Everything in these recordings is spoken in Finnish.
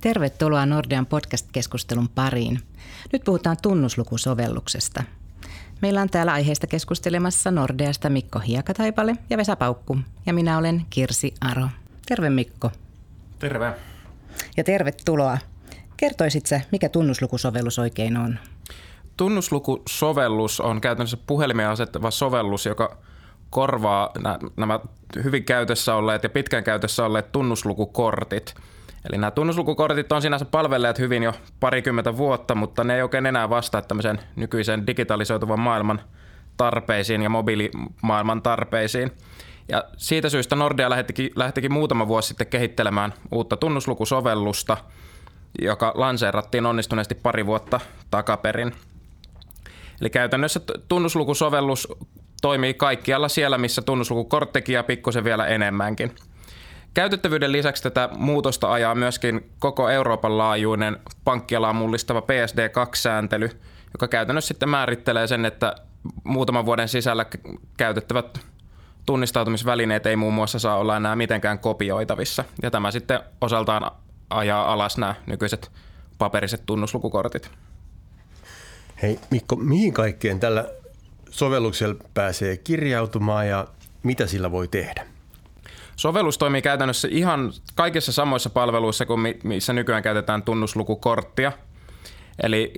Tervetuloa Nordean podcast-keskustelun pariin. Nyt puhutaan tunnuslukusovelluksesta. Meillä on täällä aiheesta keskustelemassa Nordeasta Mikko Hiakataipale ja Vesa Paukku. Ja minä olen Kirsi Aro. Terve Mikko. Terve. Ja tervetuloa. Kertoisit sä, mikä tunnuslukusovellus oikein on? Tunnuslukusovellus on käytännössä puhelimeen asettava sovellus, joka korvaa nämä hyvin käytössä olleet ja pitkään käytössä olleet tunnuslukukortit – Eli nämä tunnuslukukortit on sinänsä palvelleet hyvin jo parikymmentä vuotta, mutta ne ei oikein enää vastaa tämmöisen nykyisen digitalisoituvan maailman tarpeisiin ja mobiilimaailman tarpeisiin. Ja siitä syystä Nordea lähtikin, lähtikin muutama vuosi sitten kehittelemään uutta tunnuslukusovellusta, joka lanseerattiin onnistuneesti pari vuotta takaperin. Eli käytännössä tunnuslukusovellus toimii kaikkialla siellä, missä tunnuslukukorttikin ja pikkusen vielä enemmänkin – Käytettävyyden lisäksi tätä muutosta ajaa myöskin koko Euroopan laajuinen pankkialaa mullistava PSD2-sääntely, joka käytännössä sitten määrittelee sen, että muutaman vuoden sisällä käytettävät tunnistautumisvälineet ei muun muassa saa olla enää mitenkään kopioitavissa. Ja tämä sitten osaltaan ajaa alas nämä nykyiset paperiset tunnuslukukortit. Hei Mikko, mihin kaikkeen tällä sovelluksella pääsee kirjautumaan ja mitä sillä voi tehdä? Sovellus toimii käytännössä ihan kaikissa samoissa palveluissa kuin missä nykyään käytetään tunnuslukukorttia. Eli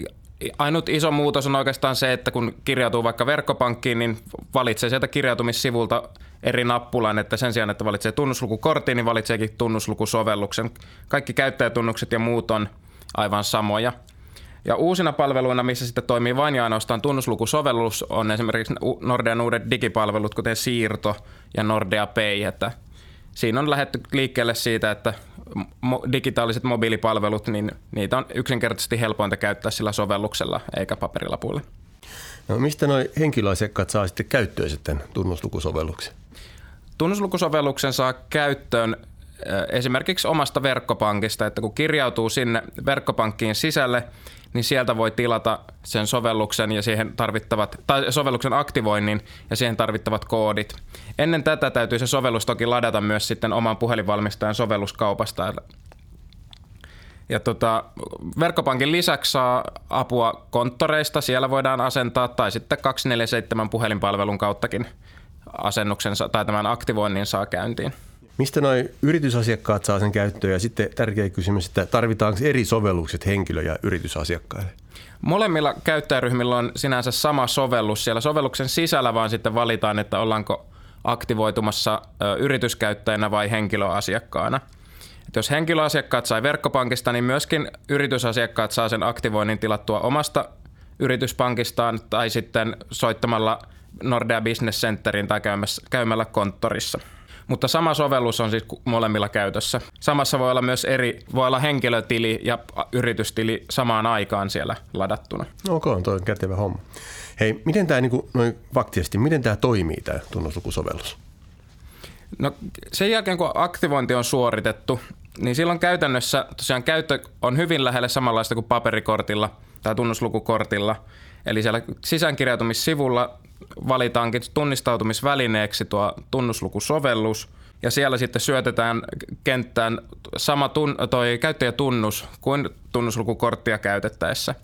ainut iso muutos on oikeastaan se, että kun kirjautuu vaikka verkkopankkiin, niin valitsee sieltä kirjautumissivulta eri nappulan, että sen sijaan, että valitsee tunnuslukukortin, niin valitseekin tunnuslukusovelluksen. Kaikki käyttäjätunnukset ja muut on aivan samoja. Ja uusina palveluina, missä sitten toimii vain ja ainoastaan tunnuslukusovellus, on esimerkiksi Nordean uudet digipalvelut, kuten Siirto ja Nordea Pay, että siinä on lähdetty liikkeelle siitä, että digitaaliset mobiilipalvelut, niin niitä on yksinkertaisesti helpointa käyttää sillä sovelluksella eikä paperilapuilla. No mistä nuo henkilöasiakkaat saa sitten käyttöön sitten tunnuslukusovelluksen? Tunnuslukusovelluksen saa käyttöön esimerkiksi omasta verkkopankista, että kun kirjautuu sinne verkkopankkiin sisälle, niin sieltä voi tilata sen sovelluksen ja siihen tarvittavat, tai sovelluksen aktivoinnin ja siihen tarvittavat koodit. Ennen tätä täytyy se sovellus toki ladata myös sitten oman puhelinvalmistajan sovelluskaupasta. Ja tota, verkkopankin lisäksi saa apua konttoreista, siellä voidaan asentaa, tai sitten 247 puhelinpalvelun kauttakin asennuksen tai tämän aktivoinnin saa käyntiin. Mistä noin yritysasiakkaat saa sen käyttöön ja sitten tärkeä kysymys, että tarvitaanko eri sovellukset henkilö- ja yritysasiakkaille? Molemmilla käyttäjäryhmillä on sinänsä sama sovellus. Siellä sovelluksen sisällä vaan sitten valitaan, että ollaanko aktivoitumassa yrityskäyttäjänä vai henkilöasiakkaana. Et jos henkilöasiakkaat sai verkkopankista, niin myöskin yritysasiakkaat saa sen aktivoinnin tilattua omasta yrityspankistaan tai sitten soittamalla Nordea Business Centerin tai käymällä konttorissa mutta sama sovellus on siis molemmilla käytössä. Samassa voi olla myös eri, voi olla henkilötili ja yritystili samaan aikaan siellä ladattuna. Ok, toi on kätevä homma. Hei, miten tämä niin noin faktisesti, miten tämä toimii tämä tunnuslukusovellus? No sen jälkeen kun aktivointi on suoritettu, niin silloin käytännössä tosiaan käyttö on hyvin lähelle samanlaista kuin paperikortilla tai tunnuslukukortilla. Eli siellä sisäänkirjautumissivulla valitaankin tunnistautumisvälineeksi tuo tunnuslukusovellus ja siellä sitten syötetään kenttään sama tun, toi käyttäjätunnus kuin tunnuslukukorttia käytettäessä.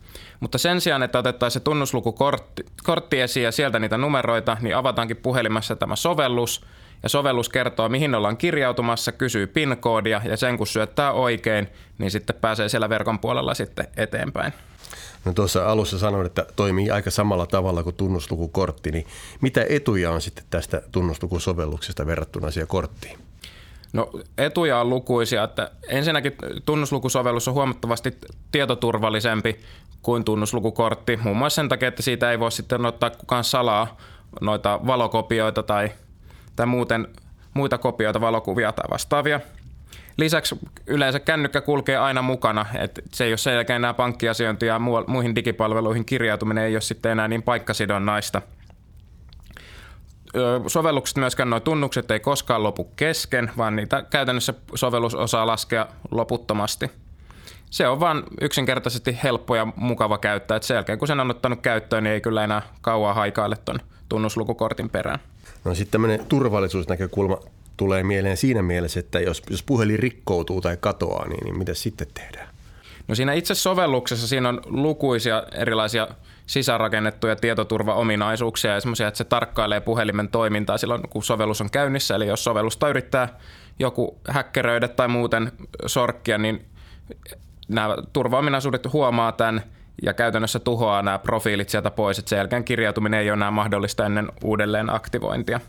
Mutta sen sijaan, että otettaisiin se tunnuslukukortti kortti esiin ja sieltä niitä numeroita, niin avataankin puhelimessa tämä sovellus ja sovellus kertoo, mihin ollaan kirjautumassa, kysyy PIN-koodia ja sen kun syöttää oikein, niin sitten pääsee siellä verkon puolella sitten eteenpäin. No tuossa alussa sanoin, että toimii aika samalla tavalla kuin tunnuslukukortti, niin mitä etuja on sitten tästä tunnuslukusovelluksesta verrattuna siihen korttiin? No etuja on lukuisia, että ensinnäkin tunnuslukusovellus on huomattavasti tietoturvallisempi kuin tunnuslukukortti, muun muassa sen takia, että siitä ei voi sitten ottaa kukaan salaa noita valokopioita tai, tai muuten muita kopioita, valokuvia tai vastaavia. Lisäksi yleensä kännykkä kulkee aina mukana, että se ei ole sen jälkeen enää pankkiasiointi ja muihin digipalveluihin kirjautuminen ei ole sitten enää niin paikkasidonnaista. Sovellukset myöskään nuo tunnukset ei koskaan lopu kesken, vaan niitä käytännössä sovellus osaa laskea loputtomasti. Se on vain yksinkertaisesti helppo ja mukava käyttää, että sen jälkeen kun sen on ottanut käyttöön, niin ei kyllä enää kauaa haikaile tuon tunnuslukukortin perään. No sitten tämmöinen turvallisuusnäkökulma tulee mieleen siinä mielessä, että jos, jos puhelin rikkoutuu tai katoaa, niin, niin mitä sitten tehdään? No siinä itse sovelluksessa siinä on lukuisia erilaisia sisäänrakennettuja tietoturvaominaisuuksia ja semmoisia, että se tarkkailee puhelimen toimintaa silloin, kun sovellus on käynnissä. Eli jos sovellusta yrittää joku häkkeröidä tai muuten sorkkia, niin nämä turvaominaisuudet huomaa tämän ja käytännössä tuhoaa nämä profiilit sieltä pois, että sen jälkeen kirjautuminen ei ole enää mahdollista ennen uudelleen aktivointia.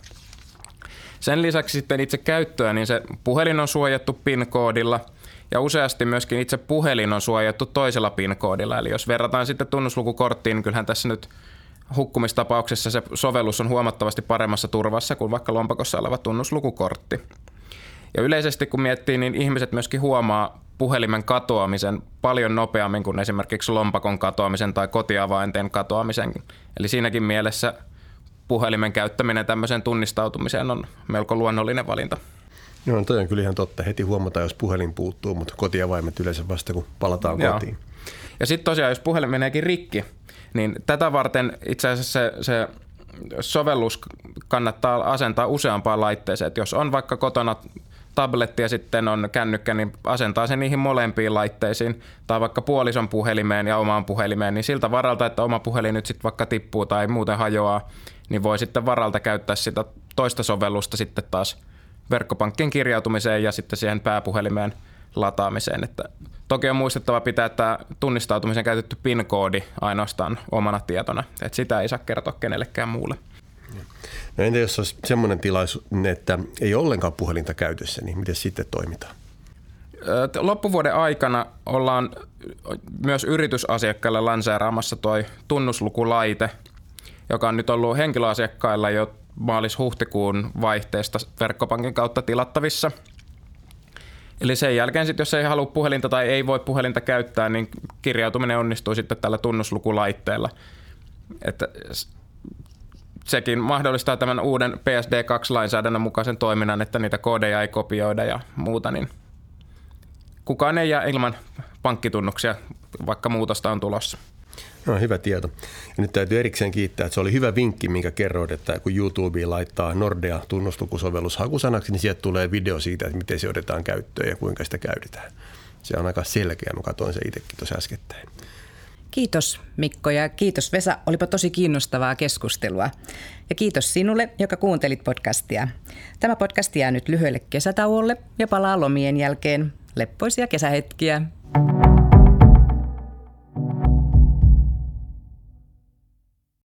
Sen lisäksi sitten itse käyttöä, niin se puhelin on suojattu PIN-koodilla ja useasti myöskin itse puhelin on suojattu toisella PIN-koodilla. Eli jos verrataan sitten tunnuslukukorttiin, niin kyllähän tässä nyt hukkumistapauksessa se sovellus on huomattavasti paremmassa turvassa kuin vaikka lompakossa oleva tunnuslukukortti. Ja yleisesti kun miettii, niin ihmiset myöskin huomaa puhelimen katoamisen paljon nopeammin kuin esimerkiksi lompakon katoamisen tai kotiavainten katoamisen. Eli siinäkin mielessä puhelimen käyttäminen tämmöiseen tunnistautumiseen on melko luonnollinen valinta. Joo, toi on kyllä ihan totta. Heti huomataan, jos puhelin puuttuu, mutta kotiavaimet yleensä vasta, kun palataan Joo. kotiin. Ja sitten tosiaan, jos puhelin meneekin rikki, niin tätä varten itse asiassa se, se sovellus kannattaa asentaa useampaan laitteeseen. Et jos on vaikka kotona tabletti ja sitten on kännykkä, niin asentaa se niihin molempiin laitteisiin tai vaikka puolison puhelimeen ja omaan puhelimeen, niin siltä varalta, että oma puhelin nyt sitten vaikka tippuu tai muuten hajoaa, niin voi sitten varalta käyttää sitä toista sovellusta sitten taas verkkopankkien kirjautumiseen ja sitten siihen pääpuhelimeen lataamiseen. Että toki on muistettava pitää että tunnistautumisen käytetty PIN-koodi ainoastaan omana tietona, että sitä ei saa kertoa kenellekään muulle. No entä jos olisi semmoinen tilaisuus, että ei ollenkaan puhelinta käytössä, niin miten sitten toimitaan? Loppuvuoden aikana ollaan myös yritysasiakkaille lanseeraamassa tuo tunnuslukulaite, joka on nyt ollut henkilöasiakkailla jo maalis-huhtikuun vaihteesta verkkopankin kautta tilattavissa. Eli sen jälkeen sitten, jos ei halua puhelinta tai ei voi puhelinta käyttää, niin kirjautuminen onnistuu sitten tällä tunnuslukulaitteella. Että sekin mahdollistaa tämän uuden PSD2-lainsäädännön mukaisen toiminnan, että niitä koodeja ei kopioida ja muuta, niin kukaan ei jää ilman pankkitunnuksia, vaikka muutosta on tulossa. No, hyvä tieto. Ja nyt täytyy erikseen kiittää, että se oli hyvä vinkki, minkä kerroit, että kun YouTubeen laittaa Nordea tunnuslukusovellus hakusanaksi, niin sieltä tulee video siitä, että miten se otetaan käyttöön ja kuinka sitä käytetään. Se on aika selkeä, mä katsoin se itsekin tuossa äskettäin. Kiitos Mikko ja kiitos Vesa, olipa tosi kiinnostavaa keskustelua. Ja kiitos sinulle, joka kuuntelit podcastia. Tämä podcast jää nyt lyhyelle kesätauolle ja palaa lomien jälkeen. Leppoisia kesähetkiä.